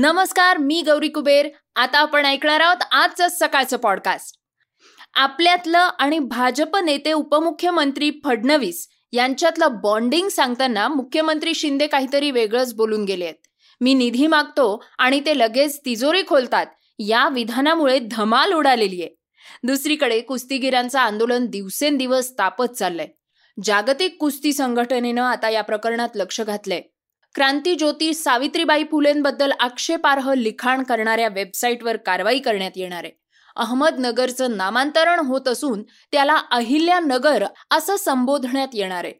नमस्कार मी गौरी कुबेर. आता आपण ऐकणार आहोत आजचं सकाळचं पॉडकास्ट आपल्यातलं आणि भाजप नेते उपमुख्यमंत्री फडणवीस यांच्यातलं बॉन्डिंग सांगताना मुख्यमंत्री शिंदे काहीतरी वेगळंच बोलून गेले आहेत. मी निधी मागतो आणि ते लगेच तिजोरी खोलतात या विधानामुळे धमाल उडालेली आहे. दुसरीकडे कुस्तीगिरांचं आंदोलन दिवसेंदिवस तापत चाललंय. जागतिक कुस्ती संघटनेनं आता या प्रकरणात लक्ष घातलंय. क्रांती ज्योती सावित्रीबाई फुलेंबद्दल आक्षेपार्ह लिखाण करणाऱ्या वेबसाईटवर कारवाई करण्यात येणार आहे. अहमदनगरचं नामांतरण होत असून त्याला अहिल्यानगर असं संबोधण्यात येणार आहे.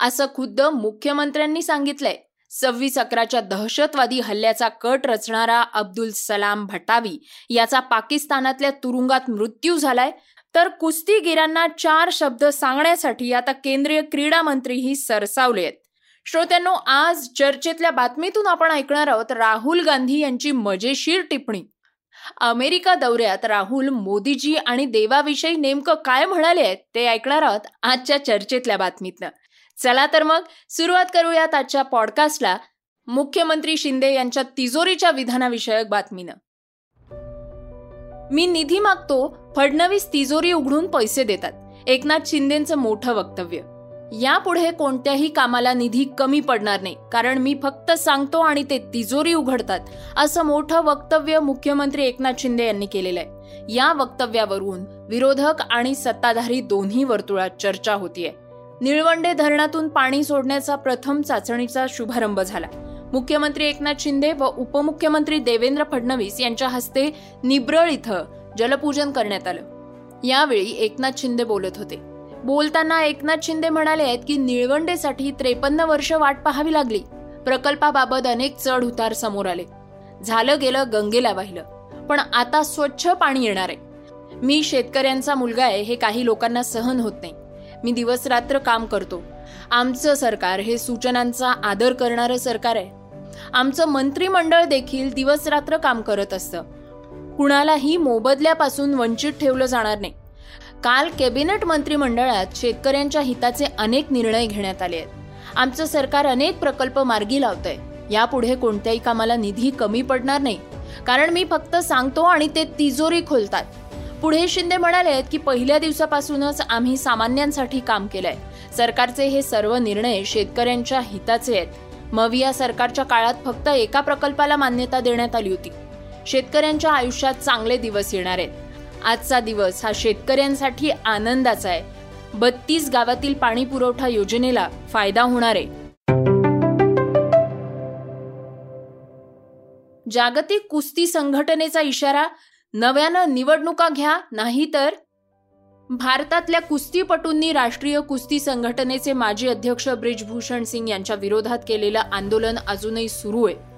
असं खुद्द मुख्यमंत्र्यांनी सांगितलंय. सव्वीस अकराच्या दहशतवादी हल्ल्याचा कट रचणारा अब्दुल सलाम भटावी याचा पाकिस्तानातल्या तुरुंगात मृत्यू झालाय. तर कुस्तीगिरांना चार शब्द सांगण्यासाठी आता केंद्रीय क्रीडा मंत्रीही सरसावले आहेत. श्रोत्यांनो आज चर्चेतल्या बातमीतून आपण ऐकणार आहोत राहुल गांधी यांची मजेशीर टिप्पणी. अमेरिका दौऱ्यात राहुल मोदीजी आणि देवाविषयी नेमकं काय म्हणाले आहेत ते ऐकणार आहोत आजच्या चर्चेतल्या बातमीतनं. चला तर मग सुरुवात करूयात आजच्या पॉडकास्टला मुख्यमंत्री शिंदे यांच्या तिजोरीच्या विधानाविषयक बातमीनं. मी निधी मागतो फडणवीस तिजोरी उघडून पैसे देतात. एकनाथ शिंदेचं मोठं वक्तव्य. यापुढे कोणत्याही कामाला निधी कमी पडणार नाही कारण मी फक्त सांगतो आणि ते तिजोरी उघडतात असं मोठं वक्तव्य मुख्यमंत्री एकनाथ शिंदे यांनी केलेलं आहे. या वक्तव्यावरून विरोधक आणि सत्ताधारी दोन्ही वर्तुळात चर्चा होतीये. निळवंडे धरणातून पाणी सोडण्याचा प्रथम चाचणीचा शुभारंभ झाला. मुख्यमंत्री एकनाथ शिंदे व उपमुख्यमंत्री देवेंद्र फडणवीस यांच्या हस्ते निब्रळ इथं जलपूजन करण्यात आलं. यावेळी एकनाथ शिंदे बोलत होते. बोलताना एकनाथ शिंदे म्हणाले आहेत की निळवंडेसाठी त्रेपन्न वर्ष वाट पाहावी लागली. प्रकल्पाबाबत अनेक चढ उतार समोर आले. झालं गेलं गंगेला वाहिलं. पण आता स्वच्छ पाणी येणार आहे. मी शेतकऱ्यांचा मुलगा आहे हे काही लोकांना सहन होत नाही. मी दिवस रात्र काम करतो. आमचं सरकार हे सूचनांचा आदर करणारं सरकार आहे. आमचं मंत्रिमंडळ देखील दिवस रात्र काम करत असतं. कुणालाही मोबदल्यापासून वंचित ठेवलं जाणार नाही. काल कॅबिनेट मंत्रिमंडळात शेतकऱ्यांच्या हिताचे अनेक निर्णय घेण्यात आले आहेत. आमचं सरकार अनेक प्रकल्प मार्गी लावतंय. यापुढे कोणत्याही कामाला निधी कमी पडणार नाही. कारण मी फक्त सांगतो आणि ते तिजोरी खोलतात. पुढे शिंदे म्हणाले आहेत की पहिल्या दिवसापासूनच आम्ही सामान्यांसाठी काम केलंय. सरकारचे हे सर्व निर्णय शेतकऱ्यांच्या हिताचे आहेत. मविया सरकारच्या काळात फक्त एका प्रकल्पाला मान्यता देण्यात आली होती. शेतकऱ्यांच्या आयुष्यात चांगले दिवस येणार आहेत. आजचा दिवस हा शेतकऱ्यांसाठी आनंदाचा आहे. बत्तीस गावातील पाणी पुरवठा योजनेला फायदा होणार आहे. जागतिक कुस्ती संघटनेचा इशारा नव्यानं निवडणुका घ्या नाही तर? भारतातल्या कुस्तीपटूंनी राष्ट्रीय कुस्ती संघटनेचे माजी अध्यक्ष ब्रिजभूषण सिंग यांच्या विरोधात केलेलं आंदोलन अजूनही सुरू आहे.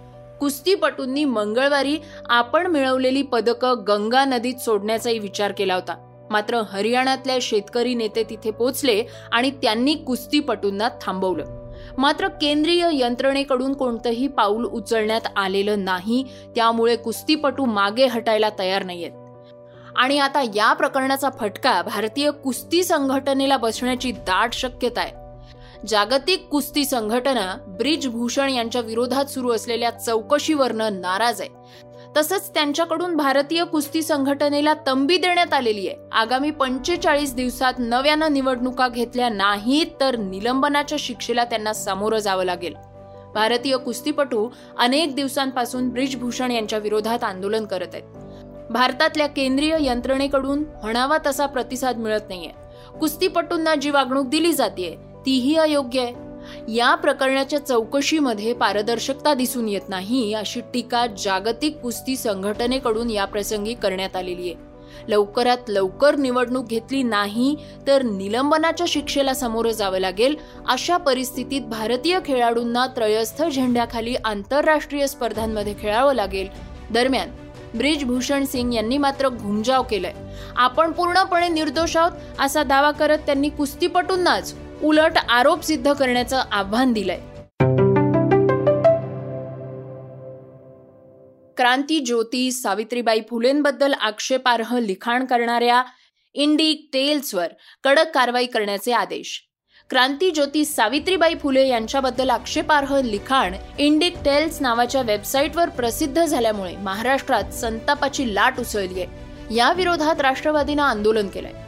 कुस्तीपटूंनी मंगळवारी आपण मिळवलेली पदकं गंगा नदीत सोडण्याचाही विचार केला होता. मात्र हरियाणातल्या शेतकरी नेते तिथे पोचले आणि त्यांनी कुस्तीपटूंना थांबवलं. मात्र केंद्रीय यंत्रणेकडून कोणतंही पाऊल उचलण्यात आलेलं नाही त्यामुळे कुस्तीपटू मागे हटायला तयार नाहीयेत. आणि आता या प्रकरणाचा फटका भारतीय कुस्ती संघटनेला बसण्याची दाट शक्यता आहे. जागतिक कुस्ती संघटना ब्रिज भूषण यांच्या विरोधात सुरू असलेल्या चौकशीवरनं नाराज आहे. तसंच त्यांच्याकडून भारतीय कुस्ती संघटनेला तंबी देण्यात आलेली आहे. आगामी पंचेचाळीस दिवसात नव्यानं निवडणुका घेतल्या नाहीत तर निलंबनाच्या शिक्षेला त्यांना सामोरं जावं लागेल. भारतीय कुस्तीपटू अनेक दिवसांपासून ब्रिजभूषण यांच्या विरोधात आंदोलन करत आहेत. भारतातल्या केंद्रीय यंत्रणेकडून म्हणावा तसा प्रतिसाद मिळत नाहीये. कुस्तीपटूंना जी वागणूक दिली जाते तीही अयोग्य आहे. या प्रकरणाच्या चौकशीमध्ये पारदर्शकता दिसून येत नाही अशी टीका जागतिक कुस्ती संघटनेकडून या प्रसंगी करण्यात आलेली आहे. लवकरात लवकर निवडणूक घेतली नाही तर निलंबनाच्या शिक्षेला सामोरं जावं लागेल अशा परिस्थितीत भारतीय खेळाडूंना त्रयस्थ झेंड्याखाली आंतरराष्ट्रीय स्पर्धांमध्ये खेळावं लागेल. दरम्यान ब्रिजभूषण सिंग यांनी मात्र घुमजाव केलाय. आपण पूर्णपणे निर्दोष आहोत असा दावा करत त्यांनी कुस्तीपटूंनाच उलट आरोप सिद्ध करण्याचं आव्हान दिलंय. क्रांती ज्योती सावित्रीबाई फुलेंबद्दल आक्षेपार्ह लिखाण करणाऱ्या इंडिक टेल्सवर कडक कारवाई करण्याचे आदेश. क्रांती ज्योती सावित्रीबाई फुले यांच्याबद्दल आक्षेपार्ह लिखाण इंडिक टेल्स नावाच्या वेबसाईटवर प्रसिद्ध झाल्यामुळे महाराष्ट्रात संतापाची लाट उसळली आहे या विरोधात राष्ट्रवादीनं आंदोलन केलंय.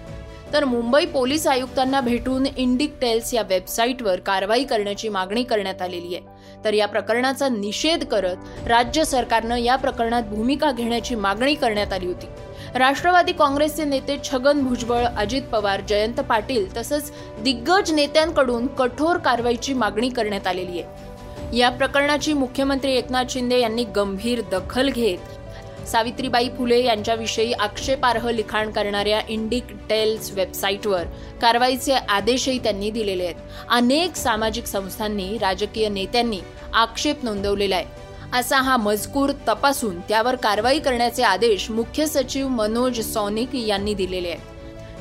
तर मुंबई पोलीस आयुक्तांना भेटून इंडिक टेल्स या वेबसाईटवर कारवाई करण्याची मागणी करण्यात आलेली आहे. तर या प्रकरणाचा निषेध करत राज्य सरकारनं या प्रकरणात भूमिका घेण्याची मागणी करण्यात आली होती. राष्ट्रवादी काँग्रेसचे नेते छगन भुजबळ अजित पवार जयंत पाटील तसंच दिग्गज नेत्यांकडून कठोर कारवाईची मागणी करण्यात आलेली आहे. या प्रकरणाची मुख्यमंत्री एकनाथ शिंदे यांनी गंभीर दखल घेत सावित्रीबाई फुले यांच्याविषयी आक्षेपार्ह लिखाण करणाऱ्या इंडिक टेल्स वेबसाईटवर कारवाईचे आदेशही त्यांनी दिलेले आहेत. अनेक सामाजिक संस्थांनी राजकीय नेत्यांनी आक्षेप नोंदवलेला आहे. असा हा मजकूर तपासून त्यावर कारवाई करण्याचे आदेश मुख्य सचिव मनोज सौनिक यांनी दिलेले आहेत.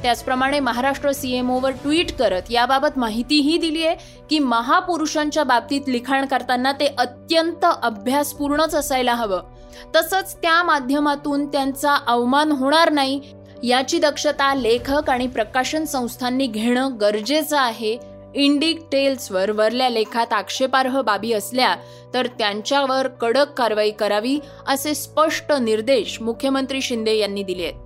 त्याचप्रमाणे महाराष्ट्र सीएमओवर ट्विट करत याबाबत माहितीही दिली आहे की महापुरुषांच्या बाबतीत लिखाण करताना ते अत्यंत अभ्यासपूर्णच असायला हवं. तसंच त्या माध्यमातून त्यांचा अवमान होणार नाही याची दक्षता लेखक आणि प्रकाशन संस्थांनी घेणं गरजेचं आहे. इंडिक टेल्सवर वरल्या लेखात आक्षेपार्ह बाबी असल्या तर त्यांच्यावर कडक कारवाई करावी असे स्पष्ट निर्देश मुख्यमंत्री शिंदे यांनी दिले आहेत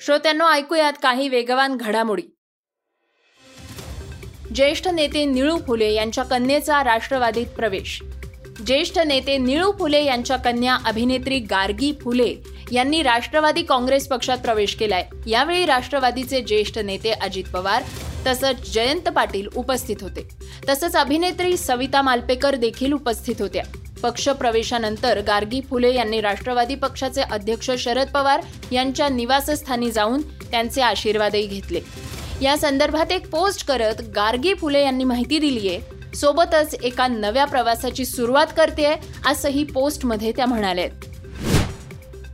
श्रोत्यांनो ऐकूयात काही वेगवान घडामोडी. ज्येष्ठ नेते निळू फुले यांच्या कन्येचा राष्ट्रवादीत प्रवेश. ज्येष्ठ नेते निळू फुले यांच्या कन्या अभिनेत्री गार्गी फुले यांनी राष्ट्रवादी काँग्रेस पक्षात प्रवेश केलाय. यावेळी राष्ट्रवादीचे ज्येष्ठ नेते अजित पवार तसंच जयंत पाटील उपस्थित होते. तसंच अभिनेत्री सविता मालपेकर देखील उपस्थित होत्या. पक्ष प्रवेशानंतर गार्गी फुले यांनी राष्ट्रवादी पक्षाचे अध्यक्ष शरद पवार यांच्या निवासस्थानी जाऊन त्यांचे आशीर्वादही घेतले. या संदर्भात एक पोस्ट करत गार्गी फुले यांनी माहिती दिली आहे. सोबतच एका नव्या प्रवासाची सुरुवात करते असंही पोस्टमध्ये त्या म्हणाल्या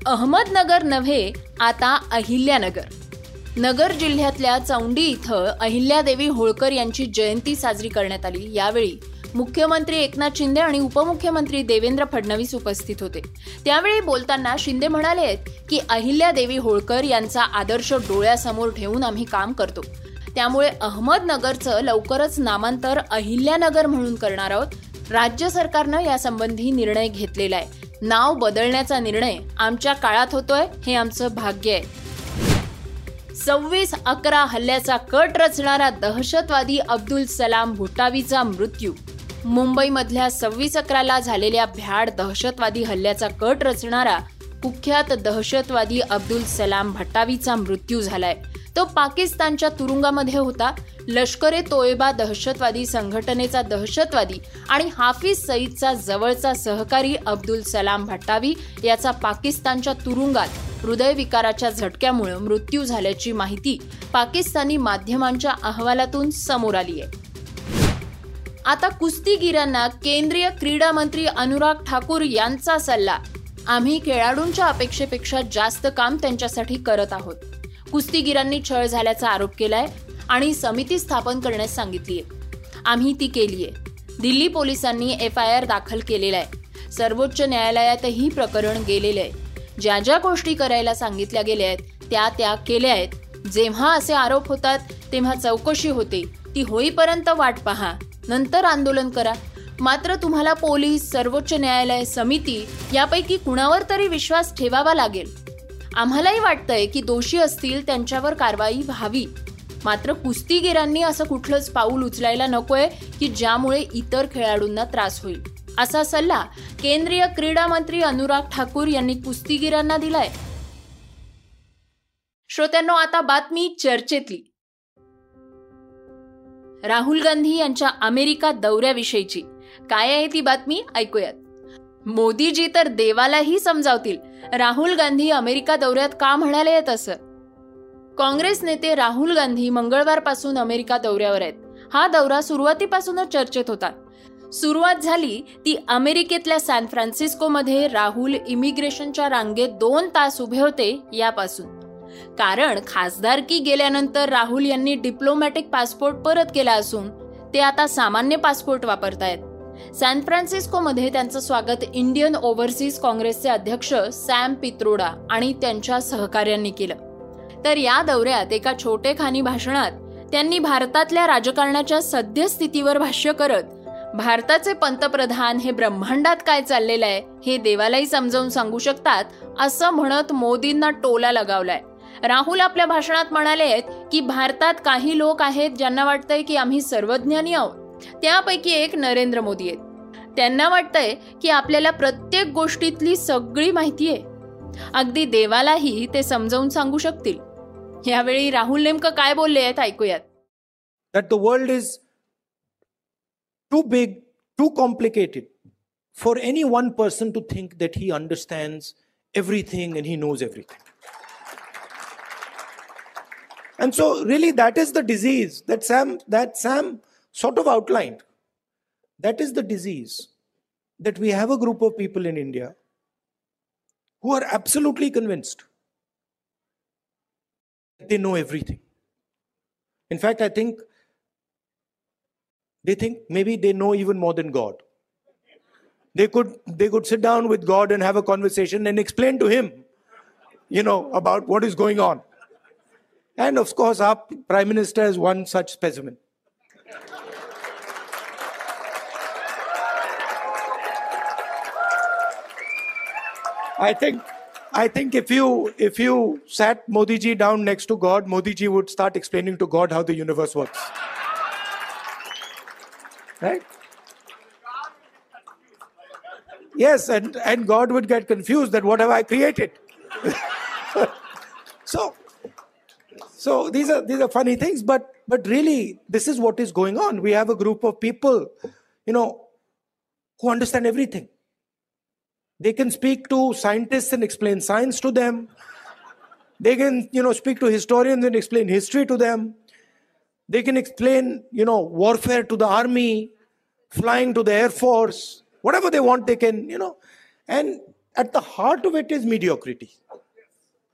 अहमदनगर नव्हे आता अहिल्यानगर. नगर जिल्ह्यातल्या चौंडी इथं अहिल्यादेवी होळकर यांची जयंती साजरी करण्यात आली यावेळी. मुख्यमंत्री एकनाथ शिंदे आणि उपमुख्यमंत्री देवेंद्र फडणवीस उपस्थित होते. त्यावेळी बोलताना शिंदे म्हणाले की अहिल्यादेवी होळकर यांचा आदर्श डोळ्यासमोर ठेवून आम्ही काम करतो. त्यामुळे अहमदनगरचं लवकरच नामांतर अहिल्यानगर म्हणून करणार आहोत. राज्य सरकारनं यासंबंधी निर्णय घेतलेला आहे. नाव बदलण्याचा निर्णय आमच्या काळात होतोय हे आमचं भाग्य आहे. सव्वीस अकरा हल्ल्याचा कट रचणारा दहशतवादी अब्दुल सलाम भुटावीचा मृत्यू मुंबईमधल्या सव्वीस अकराला झालेल्या भ्याड दहशतवादी हल्ल्याचा कट रचणारा कुख्यात दहशतवादी अब्दुल सलाम भट्टावीचा मृत्यू झालाय. तो पाकिस्तानच्या तुरुंगामध्ये होता. लष्कर ए तोयबा दहशतवादी संघटनेचा दहशतवादी आणि हाफिज सईदचा जवळचा सहकारी अब्दुल सलाम भट्टावी याचा पाकिस्तानच्या तुरुंगात हृदयविकाराच्या झटक्यामुळे मृत्यू झाल्याची माहिती पाकिस्तानी माध्यमांच्या अहवालातून समोर आली आहे आता कुस्तीगिरांना केंद्रीय क्रीडा मंत्री अनुराग ठाकूर यांचा सल्ला. आम्ही खेळाडूंच्या अपेक्षेपेक्षा जास्त काम त्यांच्यासाठी करत आहोत. कुस्तीगिरांनी छळ झाल्याचा आरोप केलाय आणि समिती स्थापन करण्यास सांगितली आहे आम्ही ती केली आहे दिल्ली पोलिसांनी एफ आय आर दाखल केलेला आहे सर्वोच्च न्यायालयातही प्रकरण गेलेलं आहे ज्या ज्या गोष्टी करायला सांगितल्या गेल्या आहेत त्या त्या केल्या आहेत जेव्हा असे आरोप होतात तेव्हा चौकशी होते. ती होईपर्यंत वाट पहा. नंतर आंदोलन करा. मात्र तुम्हाला पोलीस सर्वोच्च न्यायालय समिती यापैकी कुणावर तरी विश्वास ठेवावा लागेल. आम्हालाही वाटतंय की दोषी असतील त्यांच्यावर कारवाई व्हावी. मात्र कुस्तीगिरांनी असं कुठलंच पाऊल उचलायला नकोय की ज्यामुळे इतर खेळाडूंना त्रास होईल. असा सल्ला केंद्रीय क्रीडा मंत्री अनुराग ठाकूर यांनी कुस्तीगिरांना दिलाय. श्रोत्यांनो आता बातमी चर्चेतली. राहुल गांधी यांच्या अमेरिका दौऱ्याविषयीची. काय आहे ती बातमी? ऐकूयात. मोदीजी तर देवालाही समजावतील. राहुल गांधी अमेरिका दौऱ्यात का म्हणाले आहेत असं? काँग्रेस नेते राहुल गांधी मंगळवारपासून अमेरिका दौऱ्यावर आहेत. हा दौरा सुरुवातीपासूनच चर्चेत होता. सुरुवात झाली ती अमेरिकेतल्या सॅन फ्रान्सिस्कोमध्ये राहुल इमिग्रेशनच्या रांगेत दोन तास उभे होते यापासून. कारण खासदारकी गेल्यानंतर राहुल यांनी डिप्लोमॅटिक पासपोर्ट परत केला असून ते आता सामान्य पासपोर्ट वापरतायत. सॅन फ्रान्सिस्कोमध्ये त्यांचं स्वागत इंडियन ओव्हरसीज काँग्रेसचे अध्यक्ष सॅम पित्रोडा आणि त्यांच्या सहकार्यांनी केलं. तर या दौऱ्यात एका छोटेखानी भाषणात त्यांनी भारतातल्या राजकारणाच्या सद्यस्थितीवर भाष्य करत भारताचे पंतप्रधान हे ब्रह्मांडात काय चाललेलं आहे हे देवालाही समजावून सांगू शकतात असं म्हणत मोदींना टोला लगावलाय. राहुल आपल्या भाषणात म्हणाले आहेत की भारतात काही लोक आहेत ज्यांना वाटतंय की आम्ही सर्वज्ञानी आहोत. त्यापैकी एक नरेंद्र मोदी आहेत. त्यांना वाटतंय की आपल्याला प्रत्येक गोष्टीतली सगळी माहिती आहे. अगदी देवालाही ते समजावून सांगू शकतील. यावेळी राहुल नेमकं काय बोलले आहेत ऐकूयात. That the world is too big too complicated for any one person to think that he understand everything and he knows everything And so, really, that is the disease that Sam, that Sam sort of outlined. That is the disease that we have a group of people in India who are absolutely convinced that they know everything. In fact, I think they think maybe they know even more than God. They could, they could sit down with God and have a conversation and explain to Him, you know, about what is going on. And of course, our Prime Minister is one such specimen. I think I think if you if you sat Modi ji down next to God, Modi ji would start explaining to God how the universe works. Right? Yes, and, and God would get confused that what have I created? so these are these are funny things, but but really this is what is going on. We have a group of people, you know, who understand everything. They can speak to scientists and explain science to them. They can, you know, speak to historians and explain history to them. They can explain, you know, warfare to the army, flying to the air force, whatever they want, they can, you know. And at the heart of it is mediocrity.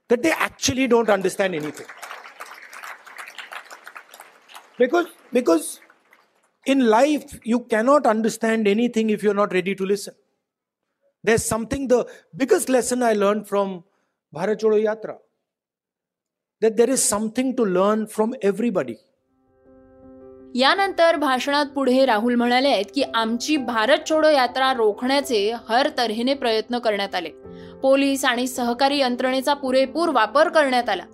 That they actually don't understand anything. Because, because in life, you cannot understand anything if you're not ready to listen. There's something, the biggest lesson I learned from Bharat Jodo Yatra, that there is something to learn from everybody. यानंतर भाषणात पुढे राहुल म्हणाले आहेत की आमची भारत छोडो यात्रा रोखण्याचे हर तऱ्हेने प्रयत्न करण्यात आले पोलीस आणि सहकारी यंत्रणेचा पुरेपूर वापर करण्यात आला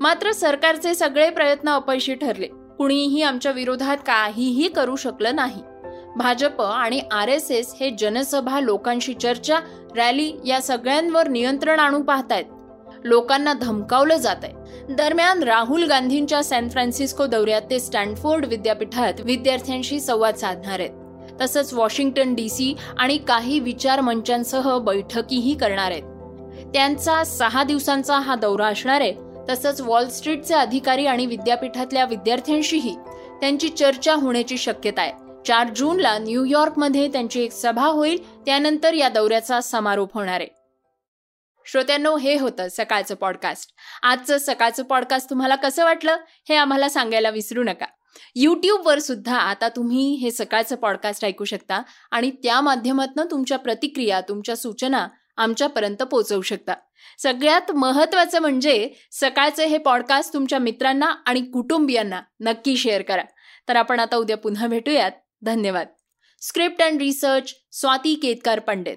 मात्र सरकारचे सगळे प्रयत्न अपयशी ठरले कुणीही आमच्या विरोधात काहीही करू शकलं नाही. भाजप आणि आर एस एस हे जनसभा लोकांशी चर्चा रॅली या सगळ्यांवर नियंत्रण आणू पाहतायत. लोकांना धमकावलं जात आहे दरम्यान राहुल गांधींच्या सॅन फ्रान्सिस्को दौऱ्यात ते स्टॅनफोर्ड विद्यापीठात विद्यार्थ्यांशी संवाद साधणार आहेत. तसंच वॉशिंग्टन डी सी आणि काही विचार मंचांसह बैठकीही करणार आहेत. त्यांचा सहा दिवसांचा हा दौरा असणार आहे. तसंच वॉल स्ट्रीटचे अधिकारी आणि विद्यापीठातल्या विद्यार्थ्यांशीही त्यांची चर्चा होण्याची शक्यता आहे. चार जूनला न्यूयॉर्कमध्ये त्यांची एक सभा होईल त्यानंतर या दौऱ्याचा समारोप होणार आहे. श्रोत्यांनो हे होतं सकाळचं पॉडकास्ट आजचं सकाळचं पॉडकास्ट तुम्हाला कसं वाटलं हे आम्हाला सांगायला विसरू नका. यूट्यूबवर सुद्धा आता तुम्ही हे सकाळचं पॉडकास्ट ऐकू शकता आणि त्या माध्यमातून तुमच्या प्रतिक्रिया तुमच्या सूचना आमच्यापर्यंत पोहोचवू शकता. सगळ्यात महत्वाचं म्हणजे सकाळचे हे पॉडकास्ट तुमच्या मित्रांना आणि कुटुंबियांना नक्की शेअर करा. तर आपण आता उद्या पुन्हा भेटूयात. धन्यवाद. Script and research Swati Ketkar Pandit.